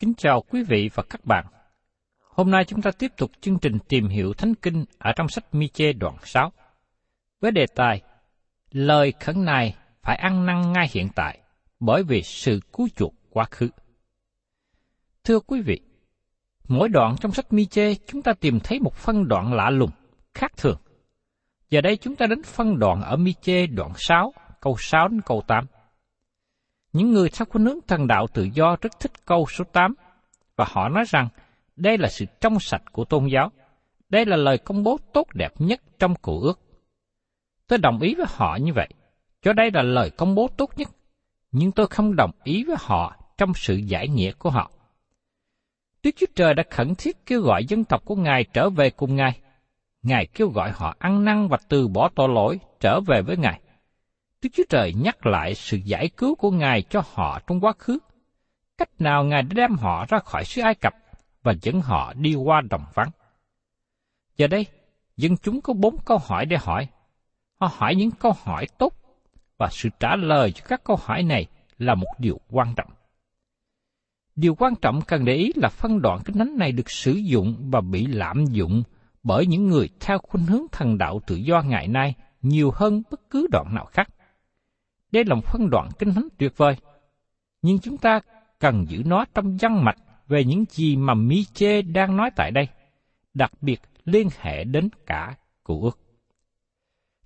Kính chào quý vị và các bạn. Hôm nay chúng ta tiếp tục chương trình tìm hiểu Thánh Kinh ở trong sách Mi-chê đoạn 6. Với đề tài, lời khẩn này phải ăn năn ngay hiện tại bởi vì sự cứu chuộc quá khứ. Thưa quý vị, mỗi đoạn trong sách Mi-chê chúng ta tìm thấy một phân đoạn lạ lùng, khác thường. Giờ đây chúng ta đến phân đoạn ở Mi-chê đoạn 6, câu 6 đến câu 8. Những người theo khuynh hướng thần đạo tự do rất thích câu số 8 và họ nói rằng đây là sự trong sạch của tôn giáo. Đây là lời công bố tốt đẹp nhất trong cụ ước. Tôi đồng ý với họ như vậy, cho đây là lời công bố tốt nhất, nhưng tôi không đồng ý với họ trong sự giải nghĩa của họ. Đức Chúa Trời đã khẩn thiết kêu gọi dân tộc của Ngài trở về cùng Ngài. Ngài kêu gọi họ ăn năn và từ bỏ tội lỗi trở về với Ngài. Đức Chúa Trời nhắc lại sự giải cứu của Ngài cho họ trong quá khứ. Cách nào Ngài đã đem họ ra khỏi xứ Ai Cập và dẫn họ đi qua đồng vắng. Giờ đây, dân chúng có bốn câu hỏi để hỏi. Họ hỏi những câu hỏi tốt, và sự trả lời cho các câu hỏi này là một điều quan trọng. Điều quan trọng cần để ý là phân đoạn kinh thánh này được sử dụng và bị lạm dụng bởi những người theo khuynh hướng thần đạo tự do ngày nay nhiều hơn bất cứ đoạn nào khác. Đây là một phân đoạn kinh thánh tuyệt vời, nhưng chúng ta cần giữ nó trong văn mạch về những gì mà Mi-chê đang nói tại đây, đặc biệt liên hệ đến cả cụ ước.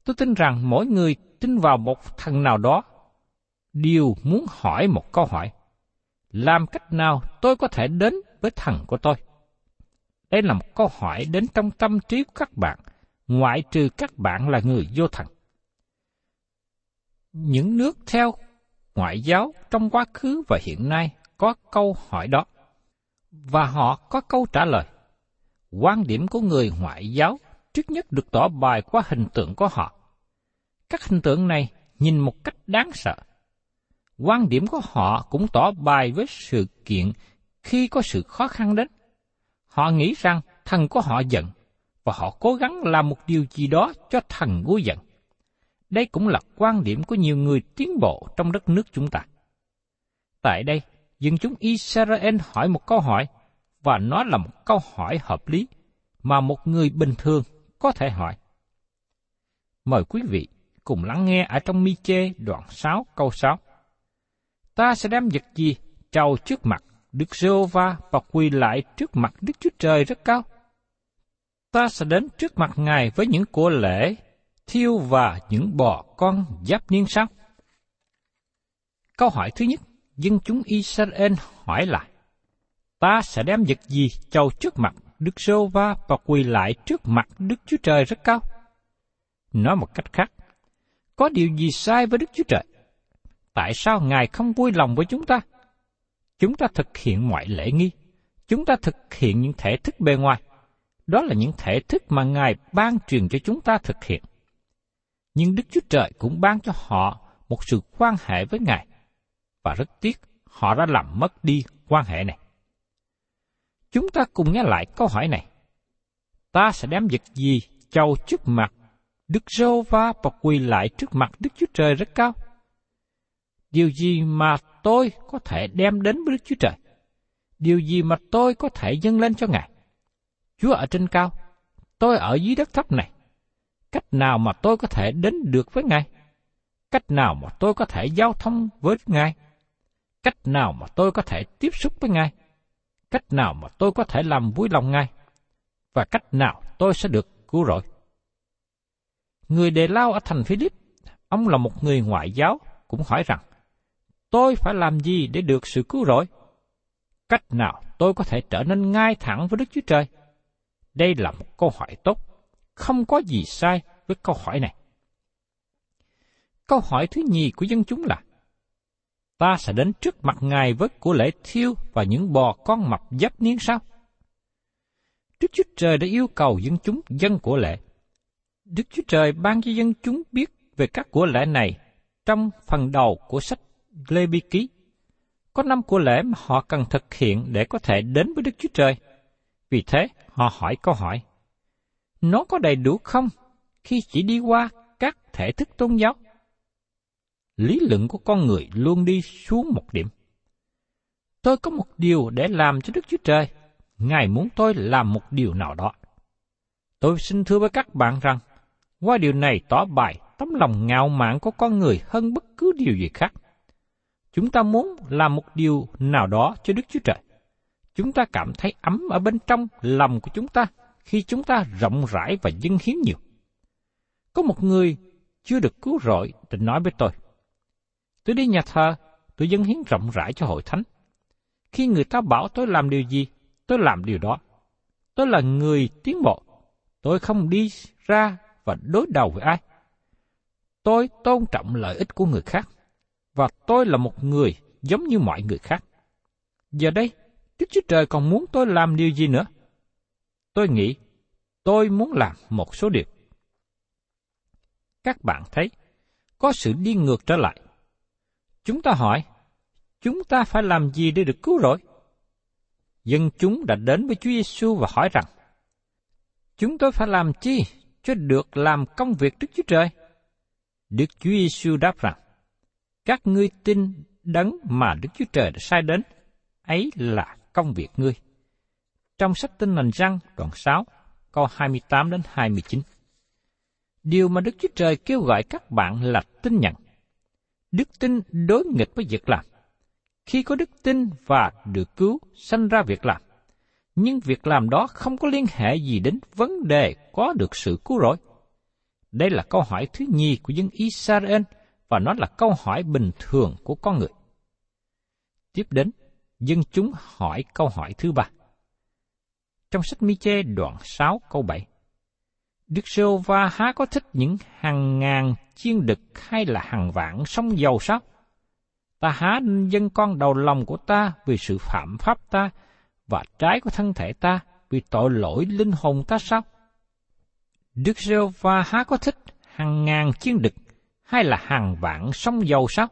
Tôi tin rằng mỗi người tin vào một thần nào đó đều muốn hỏi một câu hỏi. Làm cách nào tôi có thể đến với thần của tôi? Đây là một câu hỏi đến trong tâm trí của các bạn, ngoại trừ các bạn là người vô thần. Những nước theo ngoại giáo trong quá khứ và hiện nay có câu hỏi đó, và họ có câu trả lời. Quan điểm của người ngoại giáo trước nhất được tỏ bài qua hình tượng của họ. Các hình tượng này nhìn một cách đáng sợ. Quan điểm của họ cũng tỏ bài với sự kiện khi có sự khó khăn đến. Họ nghĩ rằng thần của họ giận, và họ cố gắng làm một điều gì đó cho thần vui giận. Đây cũng là quan điểm của nhiều người tiến bộ trong đất nước chúng ta. Tại đây, dân chúng Israel hỏi một câu hỏi, và nó là một câu hỏi hợp lý mà một người bình thường có thể hỏi. Mời quý vị cùng lắng nghe ở trong mi chê đoạn 6 câu 6. Ta sẽ đem vật gì trầu trước mặt Đức giê va và quỳ lại trước mặt Đức Chúa Trời rất cao. Ta sẽ đến trước mặt Ngài với những của lễ, thiêu và những bò con giáp niên sao? Câu hỏi thứ nhất, dân chúng Israel hỏi lại, ta sẽ đem vật gì chầu trước mặt Đức Sô va và quỳ lại trước mặt Đức Chúa Trời rất cao? Nói một cách khác, có điều gì sai với Đức Chúa Trời? Tại sao Ngài không vui lòng với chúng ta? Chúng ta thực hiện mọi lễ nghi. Chúng ta thực hiện những thể thức bề ngoài. Đó là những thể thức mà Ngài ban truyền cho chúng ta thực hiện. Nhưng Đức Chúa Trời cũng ban cho họ một sự quan hệ với Ngài. Và rất tiếc, họ đã làm mất đi quan hệ này. Chúng ta cùng nghe lại câu hỏi này. Ta sẽ đem vật gì châu trước mặt Đức Rô Va và quỳ lại trước mặt Đức Chúa Trời rất cao? Điều gì mà tôi có thể đem đến với Đức Chúa Trời? Điều gì mà tôi có thể dâng lên cho Ngài? Chúa ở trên cao, tôi ở dưới đất thấp này. Cách nào mà tôi có thể đến được với Ngài? Cách nào mà tôi có thể giao thông với Ngài? Cách nào mà tôi có thể tiếp xúc với Ngài? Cách nào mà tôi có thể làm vui lòng Ngài? Và cách nào tôi sẽ được cứu rỗi? Người đề lao ở thành Philip, ông là một người ngoại giáo, cũng hỏi rằng, tôi phải làm gì để được sự cứu rỗi? Cách nào tôi có thể trở nên ngay thẳng với Đức Chúa Trời? Đây là một câu hỏi tốt, không có gì sai với câu hỏi này. Câu hỏi thứ nhì của dân chúng là, ta sẽ đến trước mặt Ngài với của lễ thiêu và những bò con mập dấp niên sao? Đức Chúa Trời đã yêu cầu dân chúng dân của lễ. Đức Chúa Trời ban cho dân chúng biết về các của lễ này trong phần đầu của sách Lê Bi Ký. Có năm của lễ mà họ cần thực hiện để có thể đến với Đức Chúa Trời. Vì thế, họ hỏi câu hỏi. Nó có đầy đủ không khi chỉ đi qua các thể thức tôn giáo? Lý luận của con người luôn đi xuống một điểm. Tôi có một điều để làm cho Đức Chúa Trời. Ngài muốn tôi làm một điều nào đó. Tôi xin thưa với các bạn rằng, qua điều này tỏ bài tấm lòng ngạo mạn của con người hơn bất cứ điều gì khác. Chúng ta muốn làm một điều nào đó cho Đức Chúa Trời. Chúng ta cảm thấy ấm ở bên trong lòng của chúng ta khi chúng ta rộng rãi và dâng hiến nhiều. Có một người chưa được cứu rỗi định nói với tôi. Tôi đi nhà thờ, tôi dâng hiến rộng rãi cho hội thánh. Khi người ta bảo tôi làm điều gì, tôi làm điều đó. Tôi là người tiến bộ. Tôi không đi ra và đối đầu với ai. Tôi tôn trọng lợi ích của người khác và tôi là một người giống như mọi người khác. Giờ đây, Đức Chúa Trời còn muốn tôi làm điều gì nữa? Tôi nghĩ tôi muốn làm một số điều. Các bạn thấy, có sự đi ngược trở lại. Chúng ta hỏi, chúng ta phải làm gì để được cứu rỗi? Dân chúng đã đến với Chúa Giêsu và hỏi rằng, chúng tôi phải làm chi cho được làm công việc Đức Chúa Trời? Đức Chúa Giêsu đáp rằng, các ngươi tin đấng mà Đức Chúa Trời đã sai đến, ấy là công việc ngươi. Trong sách tin lành răng đoạn 6, câu 28 đến 29. Điều mà Đức Chúa Trời kêu gọi các bạn là tin nhận. Đức tin đối nghịch với việc làm. Khi có đức tin và được cứu, sanh ra việc làm. Nhưng việc làm đó không có liên hệ gì đến vấn đề có được sự cứu rỗi. Đây là câu hỏi thứ nhì của dân Israel – và nó là câu hỏi bình thường của con người. Tiếp đến, dân chúng hỏi câu hỏi thứ ba. Trong sách Mi-chê đoạn 6 câu 7, Đức Sô Va há có thích những hàng ngàn chiên đực hay là hàng vạn sông dầu sao? Ta há nên dân con đầu lòng của ta vì sự phạm pháp ta và trái của thân thể ta vì tội lỗi linh hồn ta sao? Đức Sô Va há có thích hàng ngàn chiên đực hay là hàng vạn sông dầu sao?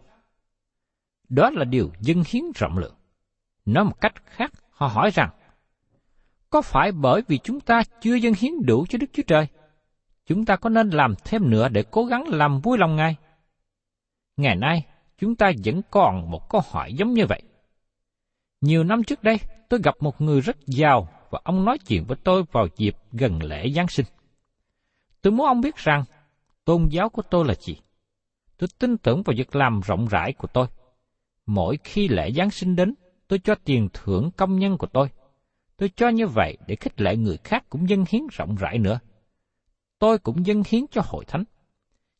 Đó là điều dân hiến rộng lượng. Nói một cách khác, họ hỏi rằng, có phải bởi vì chúng ta chưa dân hiến đủ cho Đức Chúa Trời? Chúng ta có nên làm thêm nữa để cố gắng làm vui lòng Ngài? Ngày nay, chúng ta vẫn còn một câu hỏi giống như vậy. Nhiều năm trước đây, tôi gặp một người rất giàu và ông nói chuyện với tôi vào dịp gần lễ Giáng sinh. Tôi muốn ông biết rằng, tôn giáo của tôi là gì? Tôi tin tưởng vào việc làm rộng rãi của tôi. Mỗi khi lễ Giáng sinh đến, tôi cho tiền thưởng công nhân của tôi. Tôi cho như vậy để khích lệ người khác cũng dân hiến rộng rãi nữa. Tôi cũng dân hiến cho hội thánh.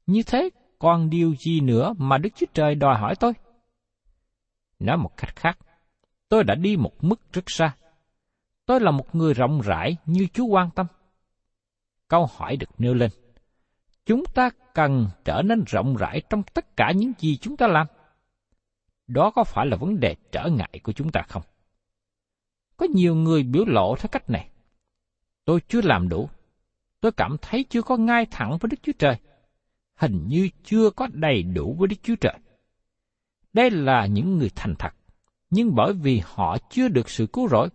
Như thế, còn điều gì nữa mà Đức Chúa Trời đòi hỏi tôi? Nói một cách khác, tôi đã đi một mức rất xa. Tôi là một người rộng rãi như Chúa quan tâm. Câu hỏi được nêu lên. Chúng ta cần trở nên rộng rãi trong tất cả những gì chúng ta làm. Đó có phải là vấn đề trở ngại của chúng ta không? Có nhiều người biểu lộ theo cách này. Tôi chưa làm đủ. Tôi cảm thấy chưa có ngay thẳng với Đức Chúa Trời. Hình như chưa có đầy đủ với Đức Chúa Trời. Đây là những người thành thật, nhưng bởi vì họ chưa được sự cứu rỗi,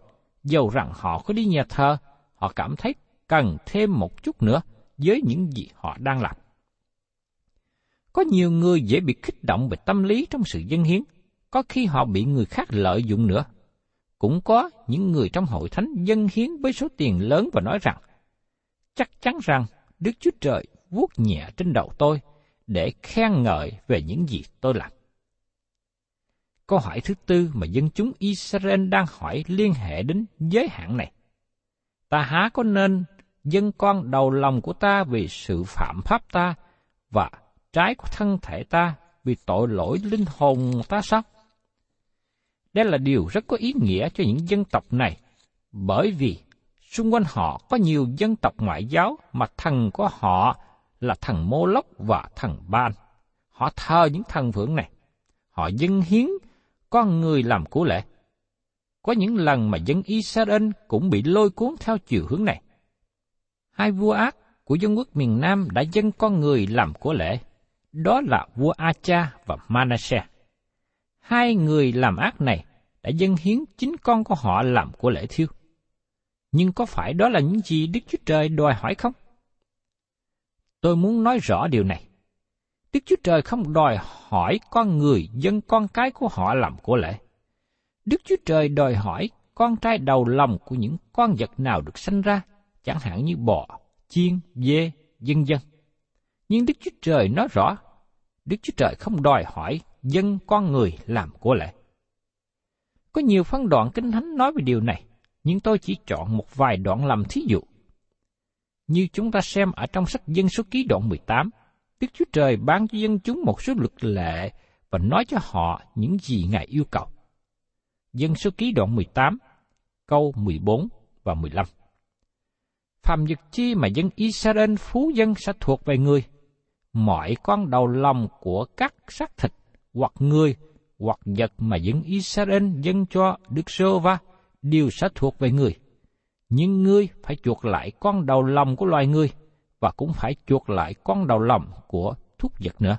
dầu rằng họ có đi nhà thờ, họ cảm thấy cần thêm một chút nữa với những gì họ đang làm. Có nhiều người dễ bị kích động về tâm lý trong sự dân hiến, có khi họ bị người khác lợi dụng nữa. Cũng có những người trong hội thánh dân hiến với số tiền lớn và nói rằng, chắc chắn rằng Đức Chúa Trời vuốt nhẹ trên đầu tôi để khen ngợi về những gì tôi làm. Câu hỏi thứ tư mà dân chúng Israel đang hỏi liên hệ đến giới hạn này. Ta há có nên dân con đầu lòng của ta vì sự phạm pháp ta và trái của thân thể ta vì tội lỗi linh hồn ta sao? Đây là điều rất có ý nghĩa cho những dân tộc này, bởi vì xung quanh họ có nhiều dân tộc ngoại giáo mà thần của họ là thần Mô Lốc và thần Ban. Họ thờ những thần phượng này. Họ dân hiến con người làm của lễ. Có những lần mà dân Israel cũng bị lôi cuốn theo chiều hướng này. Hai vua ác của dân quốc miền Nam đã dân con người làm của lễ. Đó là vua Acha và Manasseh. Hai người làm ác này đã dâng hiến chính con của họ làm của lễ thiêu. Nhưng có phải đó là những gì Đức Chúa Trời đòi hỏi không? Tôi muốn nói rõ điều này. Đức Chúa Trời không đòi hỏi con người dân con cái của họ làm của lễ. Đức Chúa Trời đòi hỏi con trai đầu lòng của những con vật nào được sanh ra, chẳng hạn như bò, chiên, dê, dân dân. Nhưng Đức Chúa Trời nói rõ, Đức Chúa Trời không đòi hỏi dân con người làm của lễ. Có nhiều phân đoạn kinh thánh nói về điều này, nhưng tôi chỉ chọn một vài đoạn làm thí dụ. Như chúng ta xem ở trong sách Dân số ký đoạn 18, Đức Chúa Trời ban cho dân chúng một số luật lệ và nói cho họ những gì Ngài yêu cầu. Dân số ký đoạn 18, câu 14 và 15. Phạm vật chi mà dân Israel phú dân sẽ thuộc về người. Mọi con đầu lòng của các xác thịt hoặc người hoặc vật mà dân Israel dân cho Đức Sô Va đều sẽ thuộc về người. Nhưng ngươi phải chuộc lại con đầu lòng của loài người và cũng phải chuộc lại con đầu lòng của thúc vật nữa.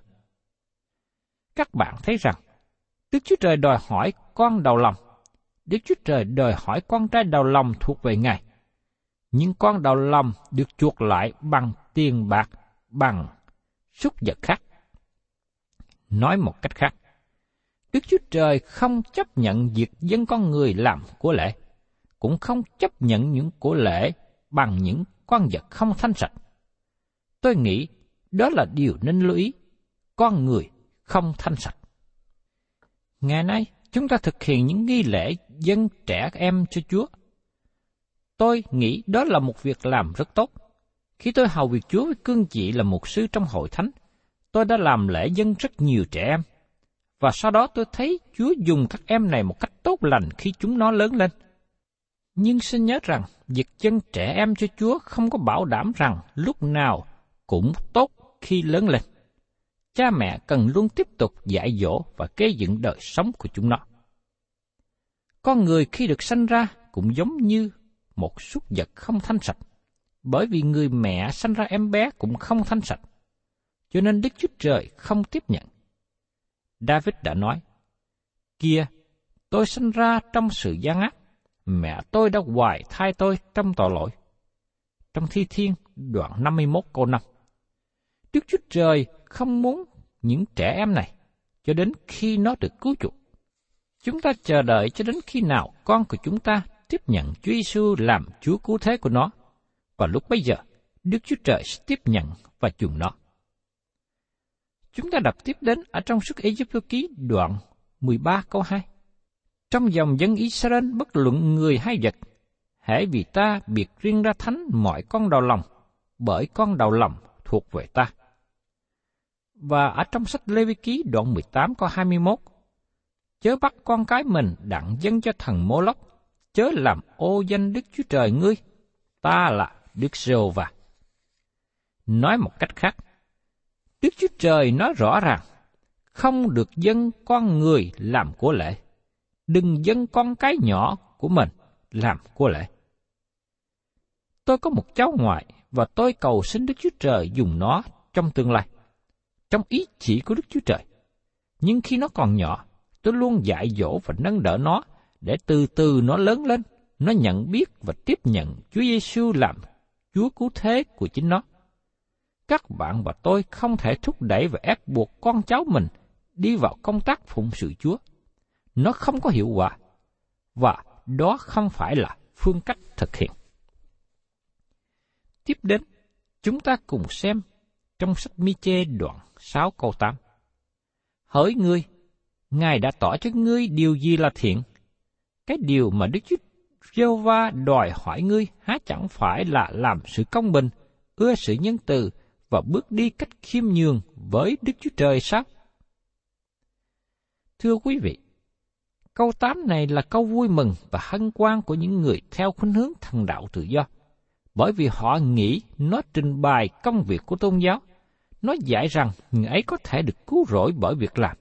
Các bạn thấy rằng, Đức Chúa Trời đòi hỏi con đầu lòng. Đức Chúa Trời đòi hỏi con trai đầu lòng thuộc về Ngài. Nhưng con đầu lòng được chuộc lại bằng tiền bạc, bằng súc vật khác. Nói một cách khác, Đức Chúa Trời không chấp nhận việc dân con người làm của lễ, cũng không chấp nhận những của lễ bằng những con vật không thanh sạch. Tôi nghĩ đó là điều nên lưu ý, con người không thanh sạch. Ngày nay, chúng ta thực hiện những nghi lễ dân trẻ em cho Chúa. Tôi nghĩ đó là một việc làm rất tốt. Khi tôi hầu việc Chúa với cương vị là một sư trong hội thánh, tôi đã làm lễ dân rất nhiều trẻ em. Và sau đó tôi thấy Chúa dùng các em này một cách tốt lành khi chúng nó lớn lên. Nhưng xin nhớ rằng, việc dân trẻ em cho Chúa không có bảo đảm rằng lúc nào cũng tốt khi lớn lên. Cha mẹ cần luôn tiếp tục dạy dỗ và kế dựng đời sống của chúng nó. Con người khi được sanh ra cũng giống như một súc vật không thanh sạch, bởi vì người mẹ sanh ra em bé cũng không thanh sạch, cho nên Đức Chúa Trời không tiếp nhận. David đã nói, Kia, tôi sinh ra trong sự gian ác, mẹ tôi đã hoài thai tôi trong tội lỗi. Trong Thi Thiên, đoạn 51 câu 5. Đức Chúa Trời không muốn những trẻ em này cho đến khi nó được cứu chuộc. Chúng ta chờ đợi cho đến khi nào con của chúng ta tiếp nhận Chúa Giêsu làm Chúa cứu thế của nó, và lúc bấy giờ Đức Chúa Trời sẽ tiếp nhận và chuộng nó. Chúng ta đọc tiếp đến ở trong sách Ai Cập ký đoạn 13 câu 2. Trong dòng dân Israel bất luận người hay vật, hễ vì ta biệt riêng ra thánh mọi con đầu lòng, bởi con đầu lòng thuộc về ta. Và ở trong sách Lê Vi Ký đoạn 18 câu 21, Chớ bắt con cái mình đặng dân cho thần mô lốc, chớ làm ô danh Đức Chúa Trời ngươi, ta là Đức giê va Nói một cách khác, Đức Chúa Trời nói rõ ràng, không được dân con người làm của lễ, đừng dân con cái nhỏ của mình làm của lễ. Tôi có một cháu ngoại và tôi cầu xin Đức Chúa Trời dùng nó trong tương lai, trong ý chỉ của Đức Chúa Trời. Nhưng khi nó còn nhỏ, tôi luôn dạy dỗ và nâng đỡ nó để từ từ nó lớn lên, nó nhận biết và tiếp nhận Chúa Giêsu làm Chúa cứu thế của chính nó. Các bạn và tôi không thể thúc đẩy và ép buộc con cháu mình đi vào công tác phụng sự Chúa. Nó không có hiệu quả, và đó không phải là phương cách thực hiện. Tiếp đến, chúng ta cùng xem trong sách Mi-chê đoạn 6 câu 8. Hỡi ngươi, Ngài đã tỏ cho ngươi điều gì là thiện. Cái điều mà Đức Chúa Giê-hô-va đòi hỏi ngươi há chẳng phải là làm sự công bình, ưa sự nhân từ và bước đi cách khiêm nhường với Đức Chúa Trời sao? Thưa quý vị, câu 8 này là câu vui mừng và hân hoan của những người theo khuynh hướng thần đạo tự do, bởi vì họ nghĩ nó trình bày công việc của tôn giáo, nó dạy rằng người ấy có thể được cứu rỗi bởi việc làm.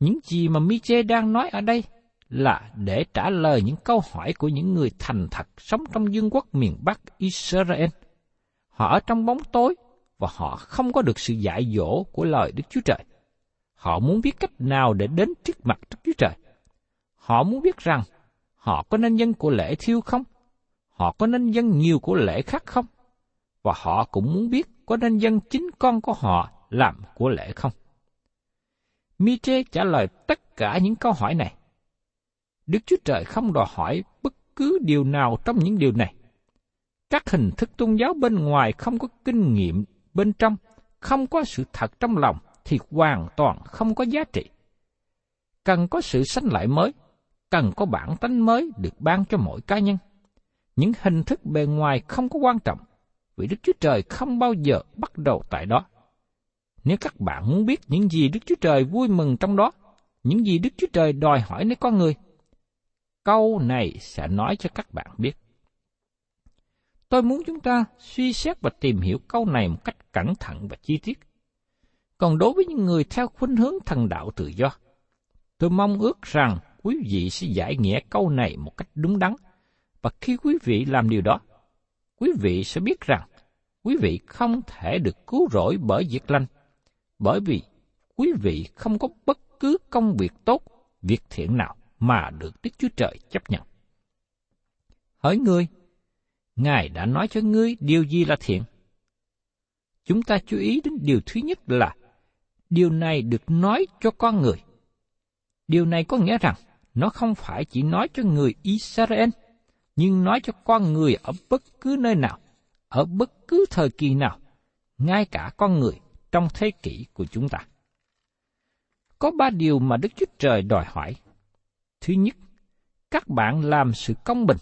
Những gì mà Miche đang nói ở đây là để trả lời những câu hỏi của những người thành thật sống trong vương quốc miền Bắc Israel. Họ ở trong bóng tối và họ không có được sự dạy dỗ của lời Đức Chúa Trời. Họ muốn biết cách nào để đến trước mặt Đức Chúa Trời. Họ muốn biết rằng họ có nên dân của lễ thiêu không? Họ có nên dân nhiều của lễ khác không? Và họ cũng muốn biết có nên dân chính con của họ làm của lễ không? Miche trả lời tất cả những câu hỏi này. Đức Chúa Trời không đòi hỏi bất cứ điều nào trong những điều này. Các hình thức tôn giáo bên ngoài không có kinh nghiệm bên trong, không có sự thật trong lòng thì hoàn toàn không có giá trị. Cần có sự sanh lại mới, cần có bản tánh mới được ban cho mỗi cá nhân. Những hình thức bề ngoài không có quan trọng, vì Đức Chúa Trời không bao giờ bắt đầu tại đó. Nếu các bạn muốn biết những gì Đức Chúa Trời vui mừng trong đó, những gì Đức Chúa Trời đòi hỏi nơi con người, câu này sẽ nói cho các bạn biết. Tôi muốn chúng ta suy xét và tìm hiểu câu này một cách cẩn thận và chi tiết. Còn đối với những người theo khuynh hướng thần đạo tự do, tôi mong ước rằng quý vị sẽ giải nghĩa câu này một cách đúng đắn, và khi quý vị làm điều đó, quý vị sẽ biết rằng quý vị không thể được cứu rỗi bởi việc lành, bởi vì quý vị không có bất cứ công việc tốt, việc thiện nào mà được Đức Chúa Trời chấp nhận. Hỡi ngươi, Ngài đã nói cho ngươi điều gì là thiện? Chúng ta chú ý đến điều thứ nhất là điều này được nói cho con người. Điều này có nghĩa rằng nó không phải chỉ nói cho người Israel, nhưng nói cho con người ở bất cứ nơi nào, ở bất cứ thời kỳ nào, ngay cả con người trong thế kỷ của chúng ta. Có ba điều mà Đức Chúa Trời đòi hỏi. Thứ nhất, các bạn làm sự công bình.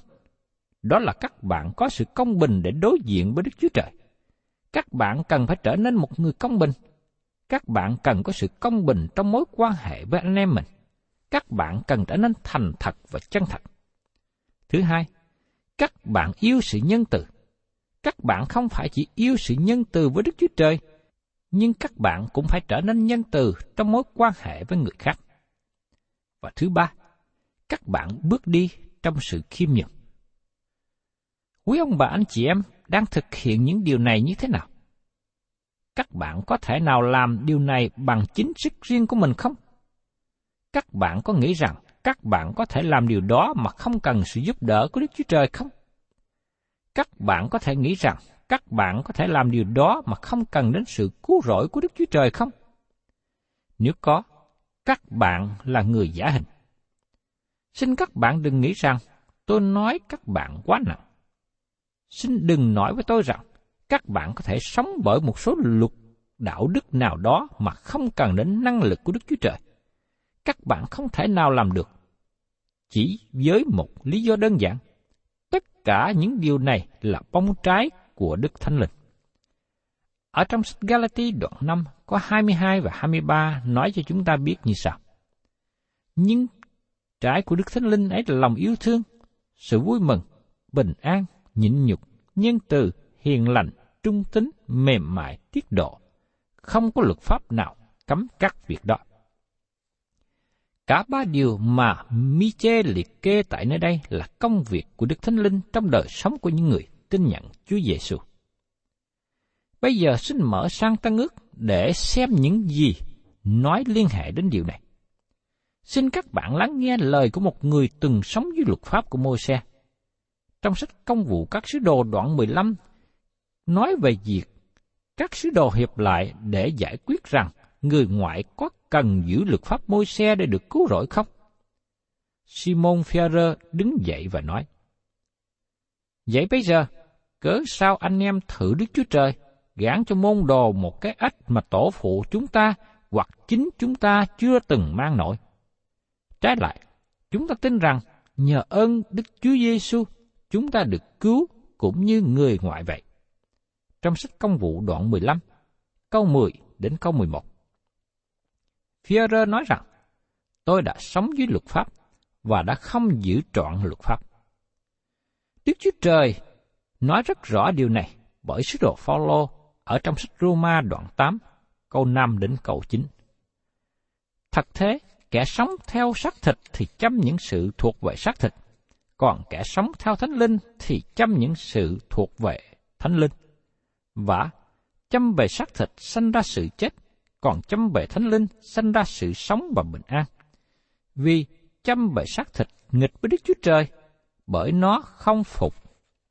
Đó là các bạn có sự công bình để đối diện với Đức Chúa Trời. Các bạn cần phải trở nên một người công bình. Các bạn cần có sự công bình trong mối quan hệ với anh em mình. Các bạn cần trở nên thành thật và chân thật. Thứ hai, các bạn yêu sự nhân từ. Các bạn không phải chỉ yêu sự nhân từ với Đức Chúa Trời, nhưng các bạn cũng phải trở nên nhân từ trong mối quan hệ với người khác. Và thứ ba, các bạn bước đi trong sự khiêm nhường. Quý ông bà anh chị em đang thực hiện những điều này như thế nào? Các bạn có thể nào làm điều này bằng chính sức riêng của mình không? Các bạn có nghĩ rằng các bạn có thể làm điều đó mà không cần sự giúp đỡ của Đức Chúa Trời không? Các bạn có thể nghĩ rằng các bạn có thể làm điều đó mà không cần đến sự cứu rỗi của Đức Chúa Trời không? Nếu có, các bạn là người giả hình. Xin các bạn đừng nghĩ rằng tôi nói các bạn quá nặng. Xin đừng nói với tôi rằng các bạn có thể sống bởi một số luật đạo đức nào đó mà không cần đến năng lực của Đức Chúa Trời. Các bạn không thể nào làm được. chỉ với một lý do đơn giản. Tất cả những điều này là bông trái của Đức Thánh Linh. Ở trong sách Galati đoạn 5 có 22 và 23 nói cho chúng ta biết như sau. Nhưng trái của Đức Thánh Linh ấy là lòng yêu thương, sự vui mừng, bình an, nhịn nhục, nhân từ, hiền lành, trung tính, mềm mại, tiết độ. Không có luật pháp nào cấm các việc đó. Cả ba điều mà Miche liệt kê tại nơi đây là công việc của Đức Thánh Linh trong đời sống của những người tin nhận Chúa Giêsu. Bây giờ xin mở sang Tăng ước để xem những gì nói liên hệ đến điều này. Xin các bạn lắng nghe lời của một người từng sống dưới luật pháp của Môi-se. Trong sách công vụ các sứ đồ đoạn 15 nói về việc các sứ đồ hiệp lại để giải quyết rằng người ngoại có cần giữ luật pháp môi xe để được cứu rỗi không? Simon Ferrer đứng dậy và nói, Vậy bây giờ, cớ sao anh em thử Đức Chúa Trời, gán cho môn đồ một cái ách mà tổ phụ chúng ta hoặc chính chúng ta chưa từng mang nổi. Trái lại, chúng ta tin rằng nhờ ơn Đức Chúa Giêsu chúng ta được cứu cũng như người ngoại vậy. Trong sách công vụ đoạn 15, câu 10 đến câu 11. Führer nói rằng, tôi đã sống dưới luật pháp và đã không giữ trọn luật pháp. Đức Chúa Trời nói rất rõ điều này bởi sứ đồ Phaolô ở trong sách Roma đoạn 8, câu 5 đến câu 9. Thật thế, kẻ sống theo xác thịt thì chăm những sự thuộc về xác thịt, còn kẻ sống theo thánh linh thì chăm những sự thuộc về thánh linh. Và chăm về xác thịt sanh ra sự chết, còn chăm về thánh linh sanh ra sự sống và bình an. Vì chăm về xác thịt nghịch với Đức Chúa Trời, bởi nó không phục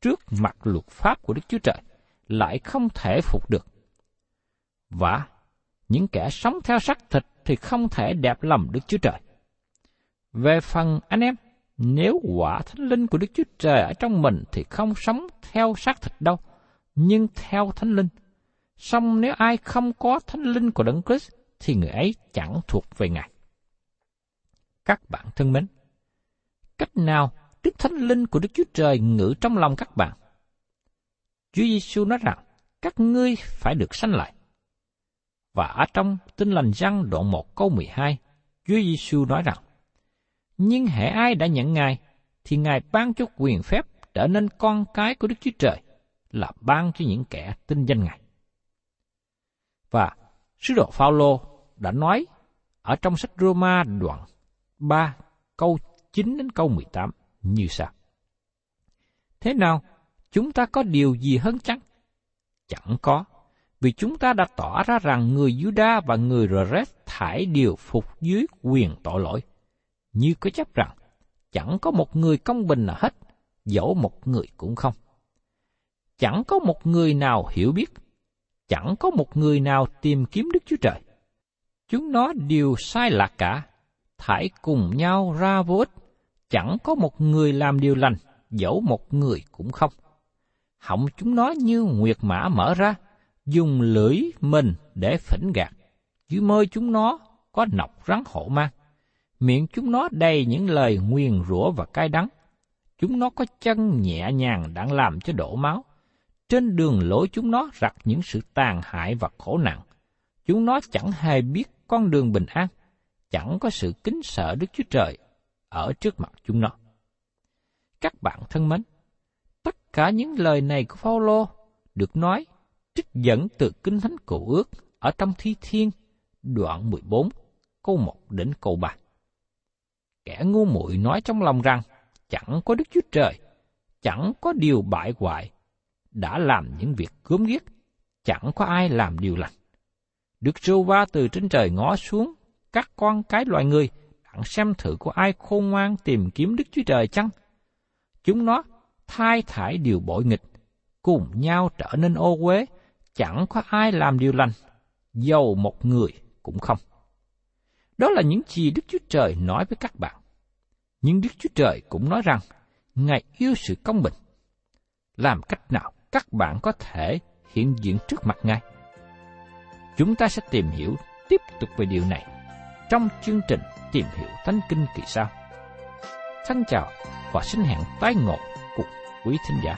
trước mặt luật pháp của Đức Chúa Trời, lại không thể phục được. Và những kẻ sống theo xác thịt thì không thể đẹp lòng Đức Chúa Trời. Về phần anh em, nếu quả thánh linh của Đức Chúa Trời ở trong mình thì không sống theo xác thịt đâu, nhưng theo thánh linh. Song nếu ai không có thánh linh của Đấng Christ thì người ấy chẳng thuộc về Ngài. Các bạn thân mến, cách nào Đức Thánh Linh của Đức Chúa Trời ngự trong lòng các bạn? Chúa Giêsu nói rằng, các ngươi phải được sanh lại. Và ở trong Tin lành răng đoạn 1 câu 12, Chúa Giêsu nói rằng, nhưng hệ ai đã nhận Ngài, thì Ngài ban cho quyền phép trở nên con cái của Đức Chúa Trời, là ban cho những kẻ tin danh Ngài. Và sứ đồ Phaolô đã nói ở trong sách Roma đoạn 3 câu 9 đến câu 18 như sau. Thế nào, chúng ta có điều gì hơn chăng? Chẳng có, vì chúng ta đã tỏ ra rằng người Juda và người Reret thải điều phục dưới quyền tội lỗi. Như có chấp rằng, chẳng có một người công bình nào hết, dẫu một người cũng không. Chẳng có một người nào hiểu biết, chẳng có một người nào tìm kiếm Đức Chúa Trời. Chúng nó đều sai lạc cả, thải cùng nhau ra vô ích, chẳng có một người làm điều lành, dẫu một người cũng không. Họng chúng nó như nguyệt mã mở ra, dùng lưỡi mình để phỉnh gạt. Dưới môi chúng nó có nọc rắn hổ mang. Miệng chúng nó đầy những lời nguyền rủa và cay đắng. Chúng nó có chân nhẹ nhàng đang làm cho đổ máu. Trên đường lối chúng nó rặt những sự tàn hại và khổ nạn. Chúng nó chẳng hề biết con đường bình an, chẳng có sự kính sợ Đức Chúa Trời ở trước mặt chúng nó. Các bạn thân mến, tất cả những lời này của Phaolô được nói trích dẫn từ Kinh Thánh Cổ Ước ở trong Thi Thiên, đoạn 14, câu 1 đến câu 3. Kẻ ngu muội nói trong lòng rằng, chẳng có Đức Chúa Trời, chẳng có điều bại hoại, đã làm những việc cướm ghét, chẳng có ai làm điều lành. Đức Rô Va từ trên trời ngó xuống các con cái loài người, đặng xem thử có ai khôn ngoan tìm kiếm Đức Chúa Trời chăng? Chúng nó thay thải điều bội nghịch, cùng nhau trở nên ô uế, chẳng có ai làm điều lành, dầu một người cũng không. Đó là những gì Đức Chúa Trời nói với các bạn. Nhưng Đức Chúa Trời cũng nói rằng, Ngài yêu sự công bình. Làm cách nào các bạn có thể hiện diện trước mặt Ngài? Chúng ta sẽ tìm hiểu tiếp tục về điều này trong chương trình Tìm hiểu Thánh Kinh kỳ sau. thân chào và xin hẹn tái ngộ cùng quý thính giả.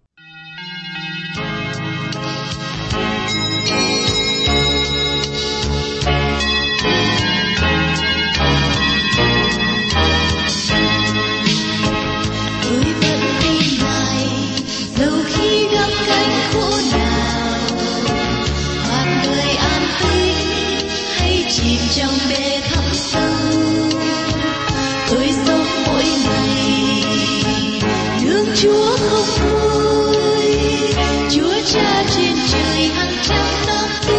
Chúa cha chân trời hàng trăm năm.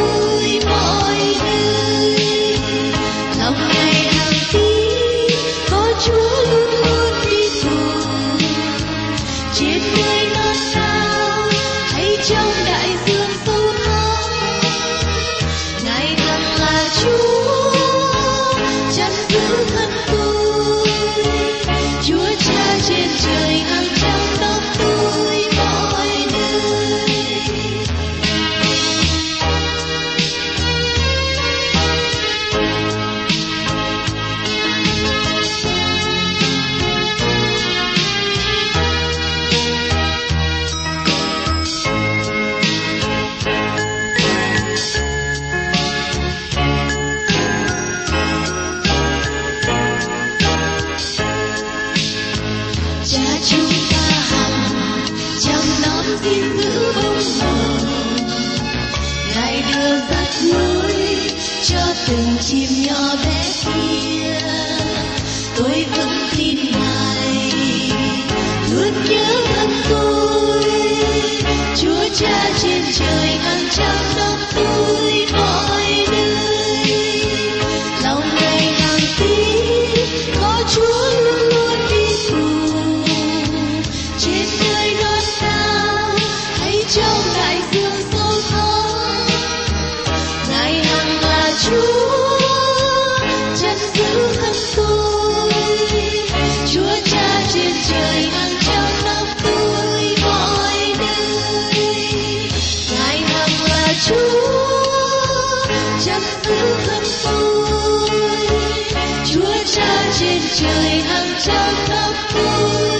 Vui